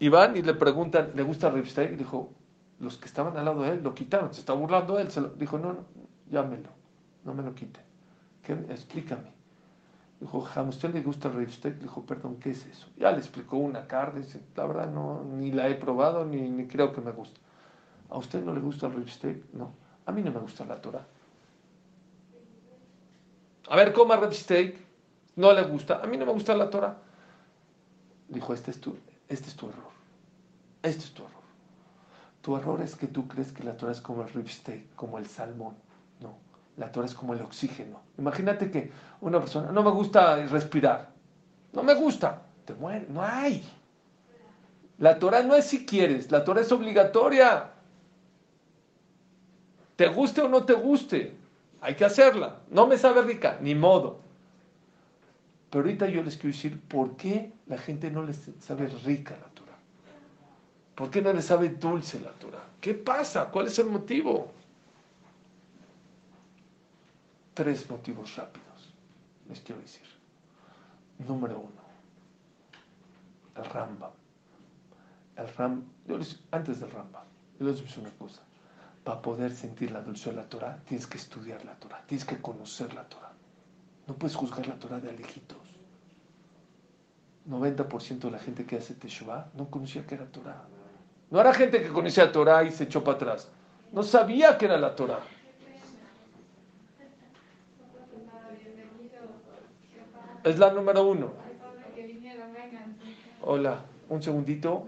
Y van y le preguntan, ¿le gusta Ripstein? Y dijo, los que estaban al lado de él lo quitaron, se está burlando de él. Se dijo, no, no, llámelo, no me lo quite. ¿Qué? Explícame. Dijo, ¿a usted le gusta el Ripstein? Dijo, perdón, ¿qué es eso? Ya le explicó una carne, dice, la verdad no, ni la he probado, ni, ni creo que me guste. ¿A usted no le gusta el Ripstein? No, a mí no me gusta la Torah. A ver, coma Ripstein, no le gusta, a mí no me gusta la Torah. Dijo, este es tu, este es tu error. Este es tu error. Tu error es que tú crees que la Torah es como el ripsteak, como el salmón. No, la Torah es como el oxígeno. Imagínate que una persona, no me gusta respirar. No me gusta. Te muere. No hay. La Torah no es si quieres, la Torah es obligatoria. Te guste o no te guste, hay que hacerla. No me sabe rica, ni modo. Pero ahorita yo les quiero decir por qué la gente no les sabe rica la. ¿Por qué no les sabe dulce la Torah? ¿Qué pasa? ¿Cuál es el motivo? Tres motivos rápidos, les quiero decir. Número uno, el Rambam. El Ram, antes del Rambam, yo les voy una cosa. Para poder sentir la dulzura de la Torah, tienes que estudiar la Torah, tienes que conocer la Torah. No puedes juzgar la Torah de alejitos. 90% de la gente que hace Teshuvah no conocía que era Torah. No era gente que conocía Torah y se echó para atrás. No sabía que era la Torah. Es la número uno. Hola, un segundito.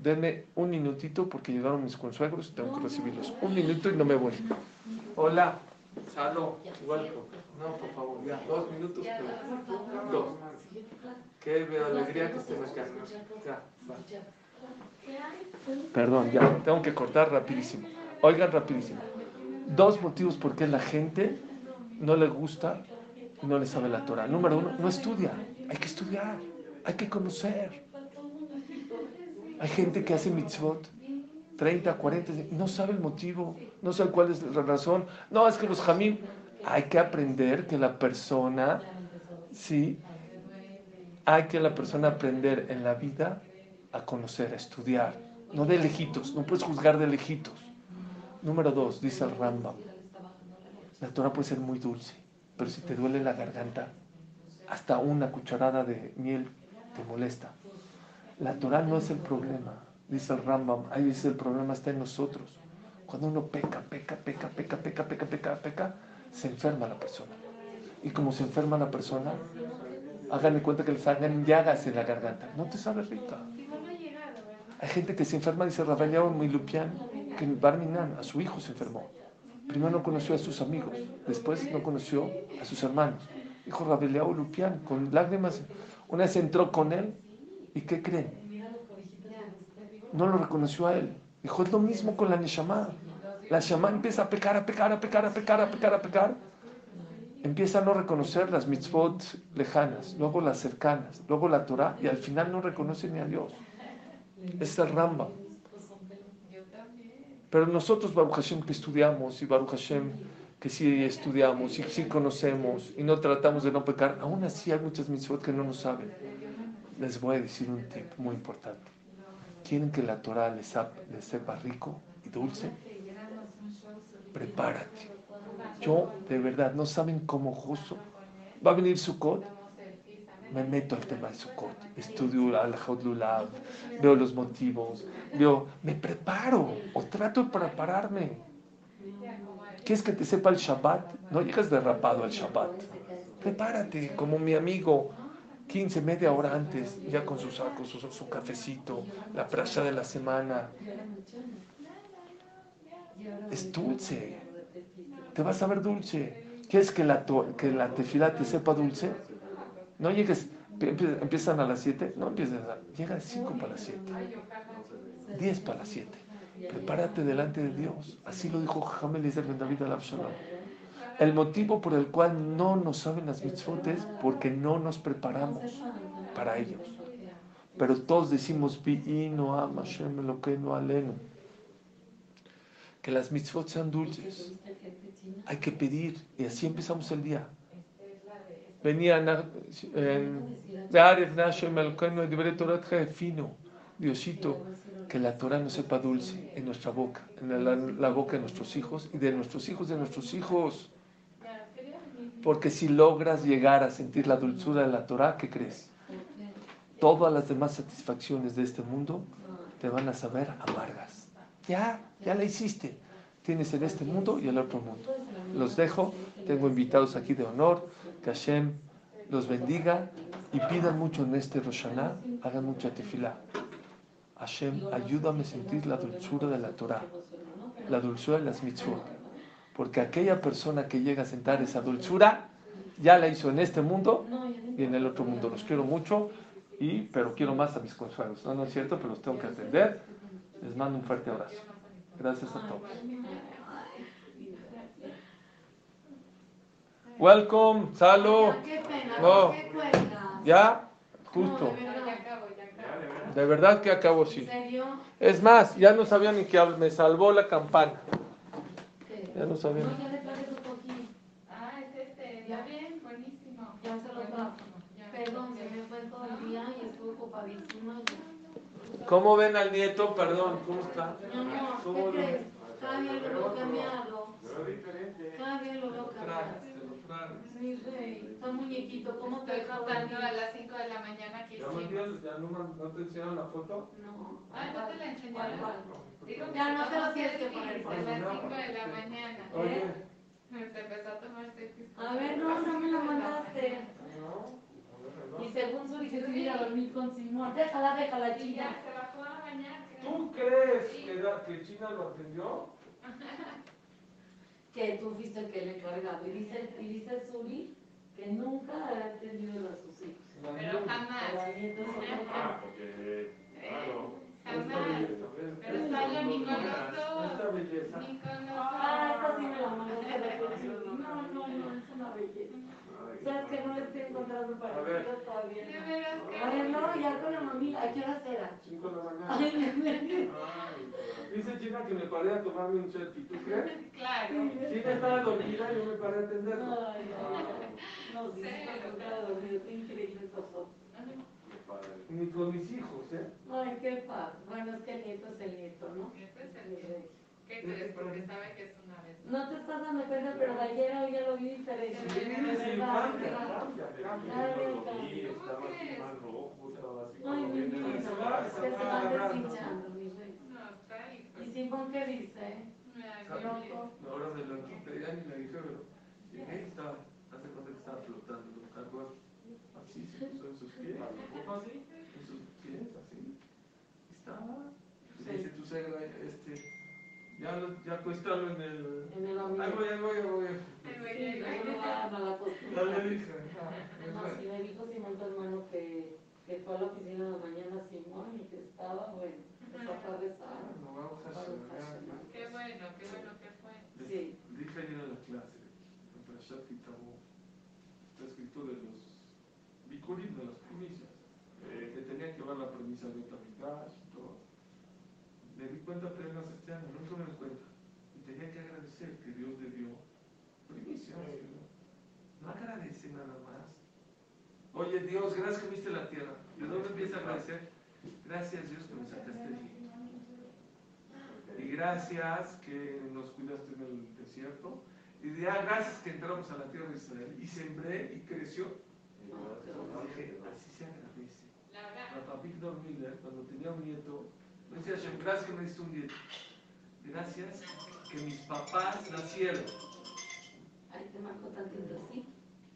Denme un minutito porque llegaron mis consuegros y tengo que recibirlos. Un minuto y no me voy. Hola. Salo. Igual. No, por favor, ya, dos minutos. Dos. Qué alegría que estén acá. Ya, Perdón, ya, tengo que cortar rapidísimo. Oigan rapidísimo. Dos motivos por qué la gente no le gusta no le sabe la Torah. Número uno, no estudia. Hay que estudiar, hay que conocer. Hay gente que hace mitzvot 30, 40, no sabe el motivo, no sabe cuál es la razón. No, es que los jamim, hay que aprender que la persona, sí, hay que la persona aprender en la vida a conocer, a estudiar, no de lejitos, no puedes juzgar de lejitos. Número dos, dice el Rambam, la Torah puede ser muy dulce, pero si te duele la garganta, hasta una cucharada de miel te molesta. La Torah no es el problema, dice el Rambam, ahí dice el problema está en nosotros. Cuando uno peca, peca, peca, peca, peca, peca, peca, peca, se enferma la persona. Y como se enferma la persona, háganle cuenta que les hagan llagas en la garganta. No te sabe rica. Hay gente que se enferma, dice Rabeliao Milupian, que Barminan, a su hijo se enfermó. Primero no conoció a sus amigos, después no conoció a sus hermanos. Dijo Rabeliao Lupian, con lágrimas. Una vez entró con él, ¿y qué creen? No lo reconoció a él. Dijo, es lo mismo con la Neshama. La Neshama empieza a pecar, a pecar, a pecar, a pecar, a pecar, a pecar. Empieza a no reconocer las mitzvot lejanas, luego las cercanas, luego la Torah, y al final no reconoce ni a Dios. Es el Ramba. Pero nosotros, Baruch Hashem, que estudiamos, y Baruch Hashem, que sí estudiamos, y sí conocemos, y no tratamos de no pecar, aún así hay muchas mitzvot que no nos saben. Les voy a decir un tip muy importante. ¿Quieren que la Torah les, sepa rico y dulce? Prepárate. Yo, de verdad, no saben cómo gozo. Va a venir Sukkot me meto al tema de Sukkot, estudio al Lulav, veo los motivos, veo, me preparo o trato de prepararme. ¿Quieres que te sepa el Shabbat? No llegas derrapado al Shabbat. Prepárate, como mi amigo, 15, media hora antes, ya con su saco, su, cafecito, la prasha de la semana. Es dulce. Te vas a ver dulce. ¿Quieres que la, que la tefila te sepa dulce? No llegues, empiezan a las 7, no empieces a, llega a 5 para las 7, 10 para las 7. Prepárate delante de Dios. Así lo dijo Jamel Ben David al Absalom. El motivo por el cual no nos saben las mitzvot es porque no nos preparamos para ellos. Pero todos decimos, no ama lo que no aleno. Que las mitzvot sean dulces. Hay que pedir y así empezamos el día venía Diosito, que la Torah no sepa dulce en nuestra boca, en la, la boca de nuestros hijos y de nuestros hijos de nuestros hijos. Porque si logras llegar a sentir la dulzura de la Torah, ¿qué crees? Todas las demás satisfacciones de este mundo te van a saber amargas. Ya, ya la hiciste. Tienes en este mundo y el otro mundo. Los dejo. Tengo invitados aquí de honor. Que Hashem los bendiga y pidan mucho en este Roshaná. Hagan mucha tefilá. Hashem, ayúdame a sentir la dulzura de la Torah, la dulzura de las mitzvot. Porque aquella persona que llega a sentar esa dulzura, ya la hizo en este mundo y en el otro mundo. Los quiero mucho, y, pero quiero más a mis consuelos. No, no es cierto, pero los tengo que atender. Les mando un fuerte abrazo. Gracias a todos. Welcome, Salo. No, ya, justo. De verdad que acabo sí. Es más, ya no sabía ni que me salvó la campana. Ya no sabía. Ah, es este. Ya bien, buenísimo. Ya se lo Perdón, se me fue todo el día y estuve ocupadísima. ¿Cómo ven al nieto? Perdón, ¿cómo está? No, no, ¿qué crees? Cada día lo veo cambiado. Cada día lo veo cambiado. Mi rey, está muñequito, ¿cómo te Estoy contando a las 5 de la mañana que hicimos. ¿Ya no, te enseñaron la foto? No. Ah, ¿no te la enseñaron? Digo, ya no te lo tienes que poner. A las 5 de la mañana. Oye. Se empezó a tomar selfies. A ver, no, no me la mandaste. Y según su dice, sí, a dormir con Simón. Déjala, déjala, China. ya se bajó a bañar. creo. ¿Tú crees que, la- que China lo atendió? Que tú fuiste el que le encargado. Y dice, y dice Zuli que nunca ha atendido a sus hijos. Pero jamás. La nieta es otra cosa. porque, claro, Esta Jamás. Pero está yo ni con los Esta dos. belleza. Ni con los Ah, esta dos. sí me la por sí. No, no, no, es una belleza. ¿Sabes que no le estoy encontrando para A ver. todavía? De veras que. Ay, no, ya con la mamita. ¿A qué hora será? Cinco de la mañana. Ay, Ay, Dice China que me paré a tomarme un selfie. ¿Tú crees? Claro. China estaba dormida y yo me paré a atenderlo. Ay, ay, ay. No, sí, encontraba dormido. Qué increíble estos ojos. Ni con mis hijos, ¿eh? Ay, qué paz. Bueno, es que el nieto es el nieto, ¿no? Este es el- ¿Qué crees? Porque sabe que es una vez. No te estás dando cuenta, pero de ayer a hoy ya lo vi diferente. Se se se ahí. ¿Y Simón qué dice? Ahora me lo quité, ya ni me dijeron. Llegué y estaba, hace cuenta que estaba flotando, así, se puso en sus pies, así? en sus pies, así. Estaba, le dice tu suegra, este, ya, lo- ya acuéstalo en el... En el Ahí voy, ahí voy, ahí voy. Sí, güey. luego van a la Ya costumbre. le dije, No, sí, me dijo Simón, tu hermano, que, que fue a la oficina en la mañana Simón y que estaba, bueno, empezó a rezar. No, vamos a hacer, Qué bueno, qué bueno que fue. Sí. Dije ayer en la clase, en Parashat Kitabo, está escrito de los Bikurim, de las primicias, eh, que tenía que ver la premisa de todo. Me di cuenta apenas este año, nunca me di cuenta. Y tenía que agradecer que Dios le dio primicias. ¿no? No agradece nada más. Oye Dios, gracias que me diste la tierra. ¿De dónde empieza a agradecer? Gracias Dios que me sacaste de Egipto. Y gracias que nos cuidaste en el desierto. Y de, ah, gracias que entramos a la tierra de Israel. Y sembré y creció. Dije, así se agradece. La verdad. Papá Víctor Miller, cuando tenía un nieto, me decía, Hashem, gracias que me diste un nieto. Gracias que mis papás nacieron. Ahí te marcó tantito, ¿sí?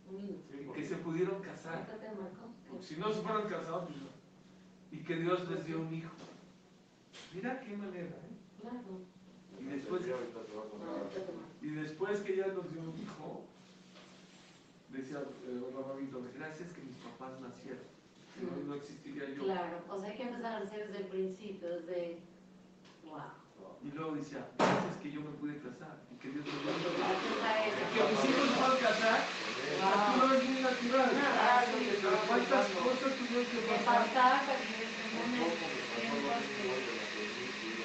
Un minuto. Que se pudieron casar. Ahorita te marcó. Si no se fueran casados, pues no. Y que Dios les dio un hijo. Mira qué manera, ¿eh? Claro. Y después, y después que ya nos dio un hijo, decía eh, Rabba Víctor, gracias que mis papás nacieron. Si no, no existiría yo. Claro, o sea, hay que empezar a hacer desde el principio, desde... Wow. Y luego decía, gracias que yo me pude casar. Y que Dios me dio Que eso. mis hijos se puedan casar, aquí no es muy natural. Pero ¿Cuántas cosas tuvieron que pasar? pasaba para que en este momento sientas que...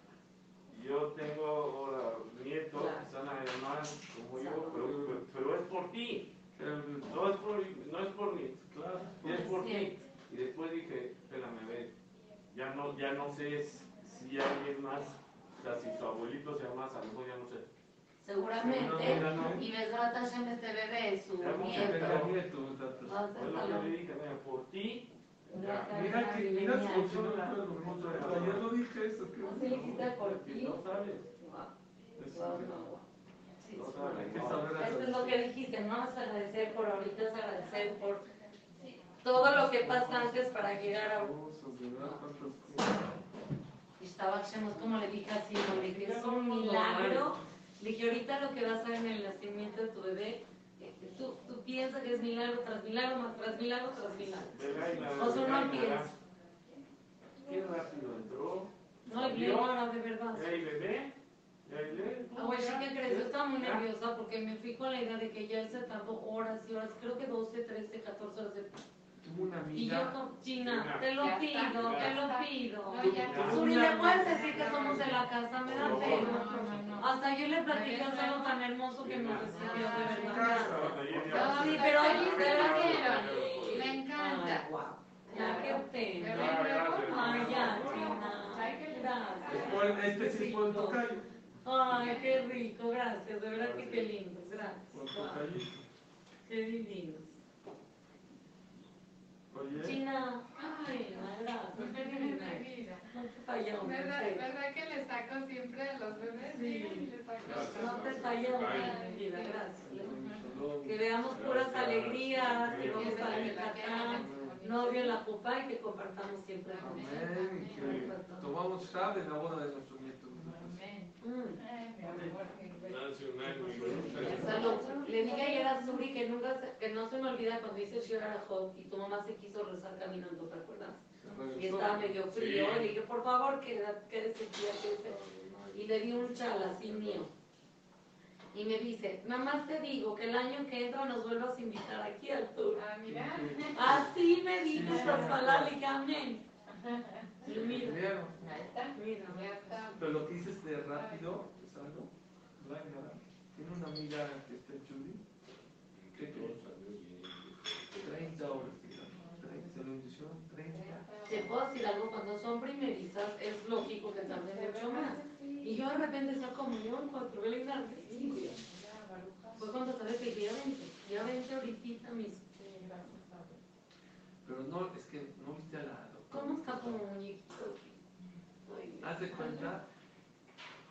yo tengo ahora nietos que están a llamar como yo, pero, pero, pero es por ti. No es por, no es por mí, claro, es por ti. Y después dije, espérame, ve, ya no, ya no sé si alguien más, o sea, si su abuelito se llama Salomón, ya no sé. Seguramente. No. Y Besrat Hashem este bebé es su nieto. ser Fue lo que le dije, mira, por ti, Ya. Mira que, mira si funciona. Ayer lo dije eso, que No se le quita por ti. no sabes. Guau, es- lo que dijiste, no es agradecer por ahorita, es agradecer por todo lo que pasa antes para llegar a estaba como le dije así, dije, es un milagro. Le dije, ahorita lo que vas a ver en el nacimiento de tu bebé, tú, tú piensas que es milagro tras milagro, más tras milagro, tras milagro. Bebé, O sea, bebé, no y la- piensa. Qué rápido entró. No, y de verdad. Ey, bebé, ya. Abuela, sí que crees, yo estaba muy nerviosa porque me fui con la idea de que ya se tardó horas y horas, creo que 12, 13, 14 horas de Tuvo una Y yo amiga, con China, te lo Ya pido, está, te ya lo pido. Ya. Suri, ¿le puedes decir que somos de la casa? Me da No, pena. Hasta yo le platiqué algo tan hermoso que me recibió, de verdad. No, Sí, pero de verdad. Me encanta. Ya, qué. Bebé, Ay, ya. China. Gracias. Este sí por el tocayo. Ay, qué rico, gracias. De verdad que qué lindo. Gracias. Qué divino. Oye, China, ay, gracias. No te fallamos. ¿Verdad. ¿Verdad que le saco siempre a los bebés? Sí. le saco. No te fallamos, vida, gracias. Que veamos puras alegrías, que vamos a Yucatán, novio en la pupa y que compartamos siempre con amén. que tomamos chave en la boda de nuestros nietos. Salud. Le dije ayer a Suri que nunca se- que no se me olvida cuando hice Shira Hop y tu mamá se quiso rezar caminando, ¿te acuerdas? Y estaba medio frío, y le dije, por favor, quédate, quédese aquí, quédese. Y le di un chal así mío. Y me dice, nada más te digo que el año que entra nos vuelvas a invitar aquí al tour. Ah, mira. Así me dijo, dije, amén. Ahí está. Ya está. Pero lo que dices de rápido, es algo. Blanca, tiene una amiga que está en Chuli. ¿Qué crees? 30 horas. 30, se lo hicieron 30. te puedo decir algo, cuando son primerizas es lógico que tarden mucho más. Y yo de repente decía, como yo en cuatro veces larguísimo. Fue cuando sabes que ya 20, ya 20 ahorita mismo. Pero no, es que no viste a la. ¿Cómo está como muñequito? Haz de cuenta,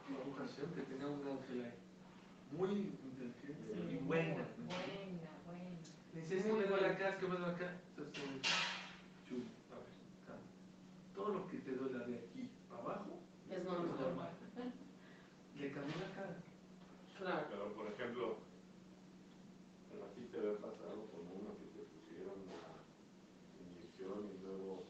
Baruch Hashem, que tenía un ángel ahí. Muy inteligente y buena. Buena, buena. Me dice, es que me duele acá, es que me duele acá. Entonces, chulo, a ver, calma. Todo lo que te duele de aquí para abajo Es es normal. normal. Le cambió la cara. Claro. Pero, por ejemplo, a ti te había pasado como uno que te pusieron la inyección y luego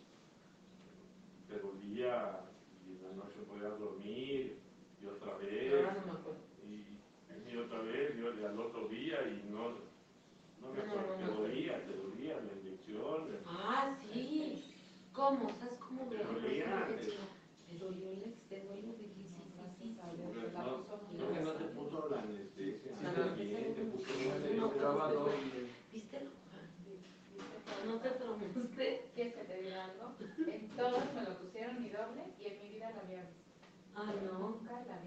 te dolía y en la noche podías dormir y otra vez Ahora no me acuerdo. y, y otra vez y, al otro día y no, no me No, acuerdo, no te me acuerdo. dolía, te dolía la inyección. Ah, sí. ¿Cómo? ¿Sabes cómo me Me dolía. Me dolió el exceso, lo de que sí, sí, sí. Porque no, creo que no te puso la anestesia. La bien, te puso No, una Graba pero- doble. ¿Viste lo No te traumaste. ¿Quieres que te diga algo? En todos me lo pusieron mi doble y en mi vida la había visto. Ay, no.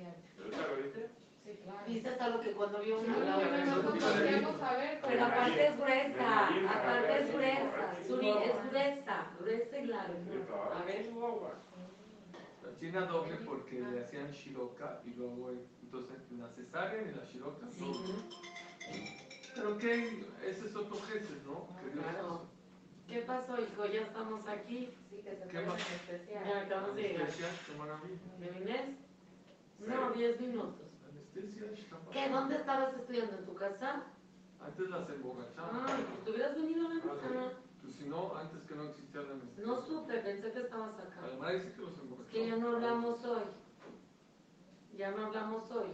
La. ¿Pero esta lo viste? Sí, claro. ¿Viste hasta lo que cuando vio Sí, una la no, no, no, podríamos saber cómo- Pero aparte es gruesa, aparte es gruesa. Es gruesa, gruesa y larga. A ver. La china doble porque le hacían shiroka y luego entonces la cesárea y la shiroka. Sí. Pero que ese es otro jefe, ¿no? Que Dios Claro. ¿Qué pasó, hijo? Ya estamos aquí. Sí, que se ¿Qué más? especial. Ya acabamos de llegar. Anestesia, qué maravilla. ¿Me vienes? No, 10 minutos. Anestesia, ¿Qué? ¿Dónde estabas estudiando? ¿En tu casa? Antes las emborrachaban. Ah, pues te hubieras venido a la mañana. Pues si no, antes que no existía la anestesia. No supe, pensé que estabas acá. Además dice que los Es emborrachaban. que ya no hablamos hoy. Ya no hablamos hoy.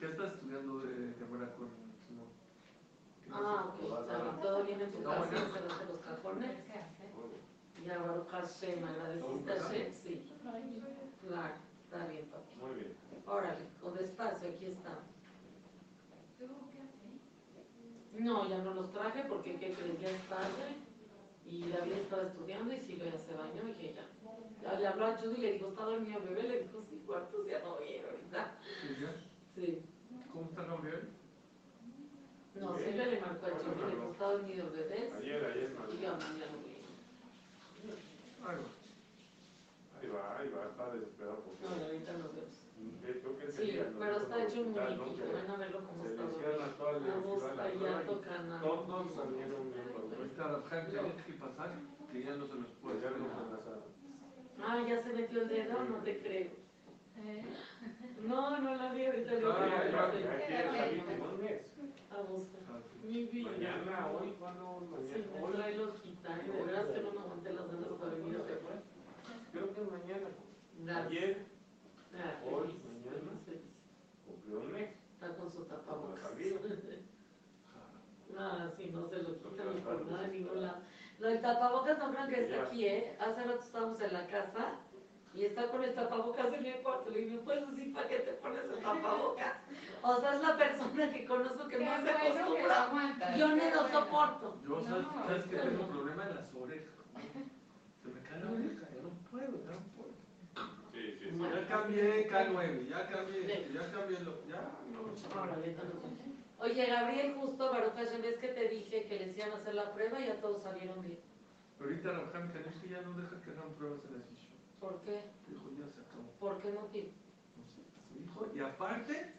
¿Qué estás estudiando de Gemara con Ah, ok. Todo bien en tu No, casa, cerraste los cajones. Ya, Baruch Hashem, agradeciste a Hashem, sí. Claro, está bien, papi. Muy bien. Órale, con despacio, aquí está. No, ya no los traje porque, ¿qué crees? Ya es tarde. Y David estaba estudiando y Silvia ya se bañó y dije, ya. Ya le habló a Judy y le dijo, ¿está dormido bebé? Le dijo, sí, cuartos ya no viene ahorita. Sí, ¿ya? Sí. ¿Cómo está Gabriel? No, Silvia le marcó a Judy y le dijo, ¿está dormido el bebé? Ayer, ayer, Y yo, mañana no viene. Ay, va. Va, está desesperado No, ahorita nos. Eh, creo que Sí, pero está hecho un ¿no? muñequito. Ven a verlo como Se está a y a- Todos salieron bien Ahorita que pasar, que ya no se los puede Pues ya no se Ah, ya se metió el dedo, no te creo. No, no la vi ahorita. a Ah, ya, ya. Ya quiere salir en un mes. A buscar. Ah, Mi vida. Mañana, hoy, trae los gitanos. De veras que no me aguanté las ganas para venir a. Creo que mañana. Ayer Hoy, feliz, mañana. feliz, cumplió un mes. Está con su tapabocas. Ah, sí, no se lo quita ni por nada, ni ningún lado. Lo del tapabocas no crean que está aquí, ¿eh? Hace rato estábamos en la casa y está con el tapabocas en el cuarto. Le digo, ¿puedes decir para qué te pones el tapabocas? O sea, es la persona que conozco que más se acostumbra. Yo no lo soporto. Yo, ¿sabes, No, ¿sabes que no. tengo un problema en las orejas? Se me cae la oreja, ya no puedo, ya no puedo. Sí, sí, sí. Ya cambié K9, ya cambié, ya cambié lo, ya no no. Oye, Gabriel, justo, Baruch Hashem, ves que te dije que les iban a hacer la prueba y ya todos salieron bien. Pero ahorita Rabjaim Kanievski ya no deja que hagan pruebas en la sesión. ¿Por qué? Dijo, ya se acabó. ¿Por qué motivo? No sé, su hijo. Y aparte,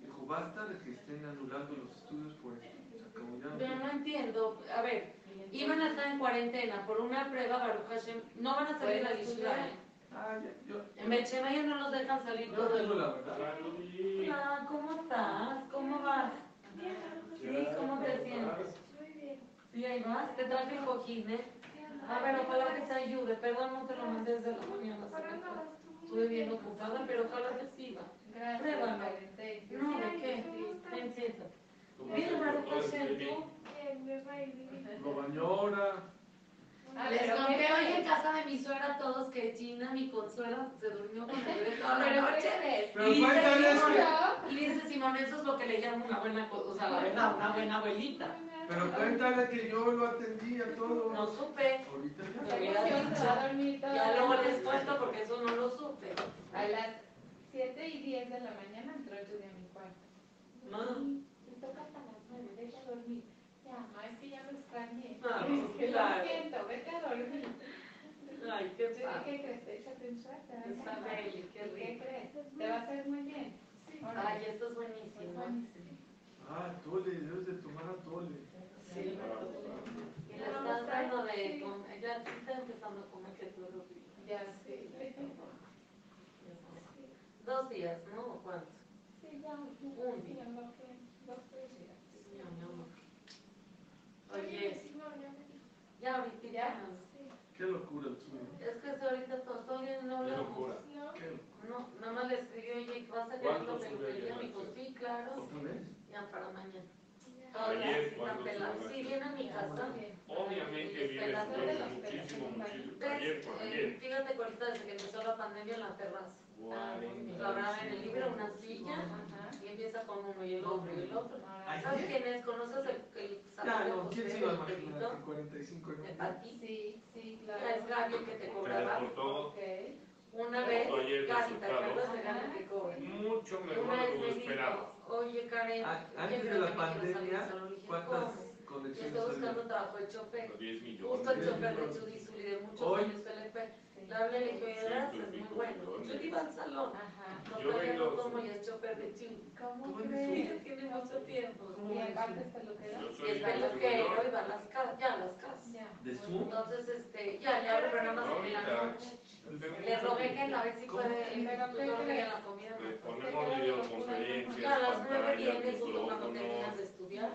dijo, basta de que estén anulando los estudios por esto. Se acabó, ya no Pero no entiendo. A ver, iban a estar en cuarentena por una prueba, Baruch Hashem. No van a salir a ¿eh? Ah, yo. En Bechemaya no nos dejan salir Yo todo la verdad. Hola, ¿cómo estás? ¿Cómo vas? Sí, ¿cómo te sientes? Sí, ahí vas. Te traje el cojín, ¿eh? A ver, ojalá que te ayude. Perdón, no te lo mandé desde la mañana. Estuve bien ocupada, pero ojalá te sirva. Gracias, you. No, ¿de qué? Ven, siéntate. Mira, tú. Lo bañó ahora. A Les ver, conté ¿qué hoy en casa de mi suegra todos que Gina, mi consuela, se durmió con el bebé toda la Pero ¿qué noche. Pero Y dice Simón- Y dice Simón, eso es lo que le llamo una buena, o sea, la verdad, una buena abuelita. Pero cuéntale que yo lo atendí a todo. No supe. Ahorita ya. Ya luego les cuento porque eso no lo supe. A las 7 y 10 de la mañana entró Judy a mi cuarto. No. Te toca hasta las 9, vete a dormir. Ya, ma, es que ya me extrañé. Ah, Es que claro. lo siento, vete a dormir. Ay, qué padre. ¿qué crees? Un shot, te va a Está qué ¿Y ¿Qué rico. crees? Te va a hacer muy bien. Ay, esto es buenísimo. Ah, tole, debes de tomar a tole. Sí. Y le estás dando de comer. Ya está empezando a comer que tú lo Ya sé. Dos días, ¿no? ¿O cuántos? Sí, ya. Un día. Sí, dos, tres días. Ya, mi amor. Oye, ya ahorita Ya. Qué locura el. Es que si ahorita to- todavía no locura. Qué locura. No, nada más le escribió, oye, ¿vas a ayer Me dijo, noche? sí, claro. ¿Otra vez? Ya para mañana. Ayer, Todavía sí, viene a mi casa. Obviamente viene estudiando muchísimo, muchísimo. Ayer por. Eh, ayer. Fíjate que ahorita desde que empezó la pandemia en la terraza. Lo habrá en el libro, una silla, y empieza con uno y el otro y el otro. ¿Sabes sí. quién es? ¿Conoces el, el José, ¿quién se iba a el imaginar pelito? que 45 De años? Pati. Sí, sí, claro. Es Gaby el que te cobraba. Una vez, Gaby, ¿te resultado. que mucho mejor de lo esperado. oye Karen, Antes de la pandemia, ¿cuántas estoy buscando había? trabajo de chofer. Los 10 millones. Justo el chofer de sí. Judy Zuli de muchos Hoy- años que le fue. Le hablé, le dije, oye, gracias, es muy bueno. Judy va al salón. Ajá. No, Yo todavía no vengo- como y es chofer de Judy. ¿Cómo ¿Cómo Sí, crees? tiene mucho tiempo. Y aparte es peluquero. Yo Y soy es peluquero y distribuidor. va a las casas, ya a las casas. Ya. ¿De Zoom? Entonces, este, ya le hablo, pero nada más en la Ahorita. noche. Le rogué que a ver si ¿Cómo? puede, Pero tú ¿qué no crees? la comida. Le ponemos videoconferencias, Ya a las nueve pantallas, micrófonos, de estudiar.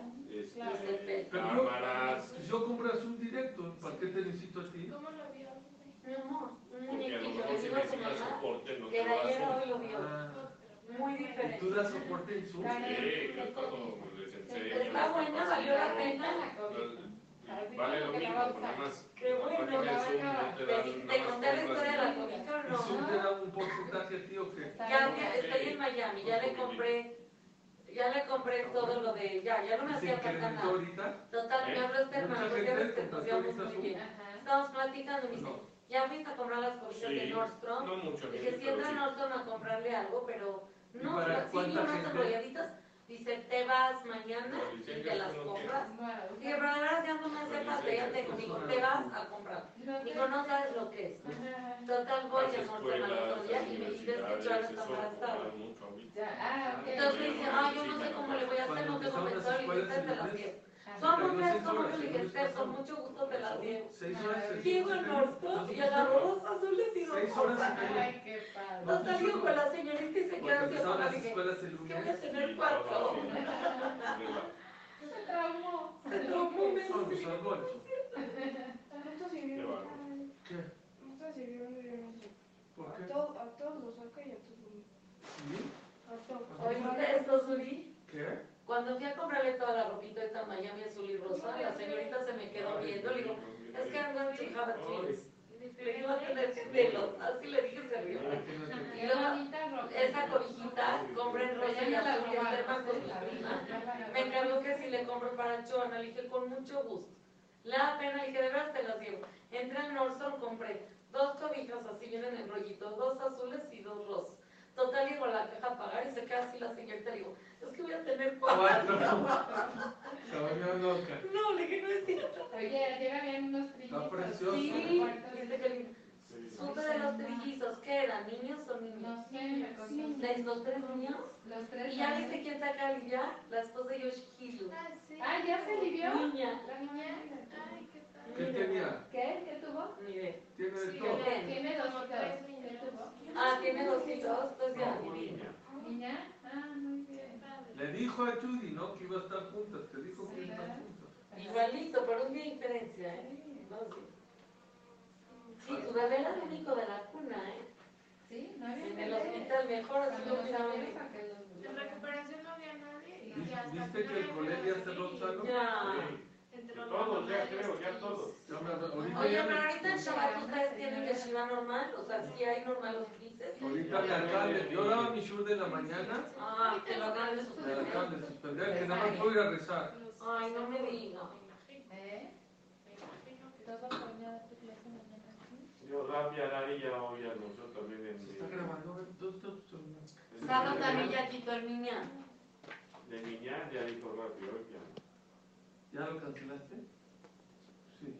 Claro. este, Pero yo- cámaras. Si yo compras un directo, ¿para qué te necesito a ti? Mi amor, un Porque a lo muñequillo, mejor le si digo a su mamá soporte no que te de lo ayer a hoy lo vio. Ah, Un muy ¿Y diferente. tú das soporte en Zoom? Sí. Está buena, valió la pena. Vale lo mismo, nada más. Qué bueno, no te dan ¿Te, conté la historia de la y- cobija ¿Y o Zoom no? te da un porcentaje a ti o qué? Ya, ya estoy en Miami, ya le compré, ya le compré todo lo de, ya, ya no me ¿Y se hacía falta nada. ahorita? Total, me habló este hermano, gente ves que muy bien. Estábamos platicando y me dice, No. ya fuiste a comprar las cobijas de Nordstrom. no mucho, Dije, si entra. Nordstrom a comprarle algo, pero ¿Y no, para sí unas enrolladitas. Dice, ¿te vas mañana y te las compras? Y rodarás, ya no me sepas de ella, te vas a comprar. Digo, no sabes lo que es. Total, voy a Monterrey los días y me dices que yo ahora está embarazada. Entonces me dice, ah, yo no sé cómo le voy a hacer, no tengo pensado, y dices, te las 10. Somos tres, somos el con mucho gusto te las digo. El Norstop y agarró azules y. Ay, qué padre. Nos salió con la señorita y se quedan sin una. Dije, que voy a tener cuatro. Se traumó. Se traumó un mes. ¿Por qué? A todos los saca y a todos los... ¿Sí? A todos. ¿Qué? Cuando fui a comprarle toda la ropita esta Miami azul y rosa, la señorita se me quedó viendo. Le digo, es que I'm going to have a twins. Le iba a tener gemelos. Así le dije, se rió. Y luego, esa cobijita, compré en rosa y azul este con su prima. Me encargó que si le compro para Joana, le dije con mucho gusto. Le da pena, le dije de verdad te las llevo. Entré en Nordstrom, compré dos cobijas así vienen en rollitos, dos azules y dos rosas. Total, a la caja a pagar y se queda así la señorita. Le digo, es que voy a tener cuatro. Cuatro. Se volvió loca. No, le dije, no es cierto. Oye, llegarían unos trillitos. Está precioso. Sí, dice que. Supe de los trillizos, ¿qué eran? ¿Niños o niños? No sé, me contó. ¿De los tres niños? Los tres. Y ya viste quién saca a Livia, la esposa de Yoshihiru. Ah, ¿ya se alivió? Niña. La niña. ¿Qué tenía? ¿Qué? ¿Qué tuvo? Ni idea. Tiene Sí. Tiene dos hijos. ¿Qué tuvo? Ah, tiene dos hijos, pues ya. No, niña. ¿Niña? Ah, muy bien. Le dijo a Judy, ¿no? Que iba a estar juntas. Te dijo que iba a estar juntas. Igualito, pero un día de diferencia, ¿eh? No, sí. Sí, tu bebé era el único de la cuna, ¿eh? Sí, no había En el hospital mejor, así lo En recuperación no había nadie. y ¿Viste- ya hasta ¿Viste que el colegio de cerró sano? Ya. Que todos, ya creo, ya todos. Oye, pero ahorita en Shabbat ustedes tienen yeshiva normal, o sea, sí hay normal los crisis. Ahorita me acaban de... Yo daba mi shur de la mañana. Ah, te lo acaban de Me la suspender. acaban de suspender. Que nada más voy a ir a rezar. Ay, no me digas. ¿Eh? Todo planeado tu clase mañana. Yo, Rafi Arari ya hoy anunció también en Se está grabando. dos. en Salo mi- también ya quitó el niña. De Miñán ya dijo Rafi, hoy ya. ¿Ya lo cancelaste?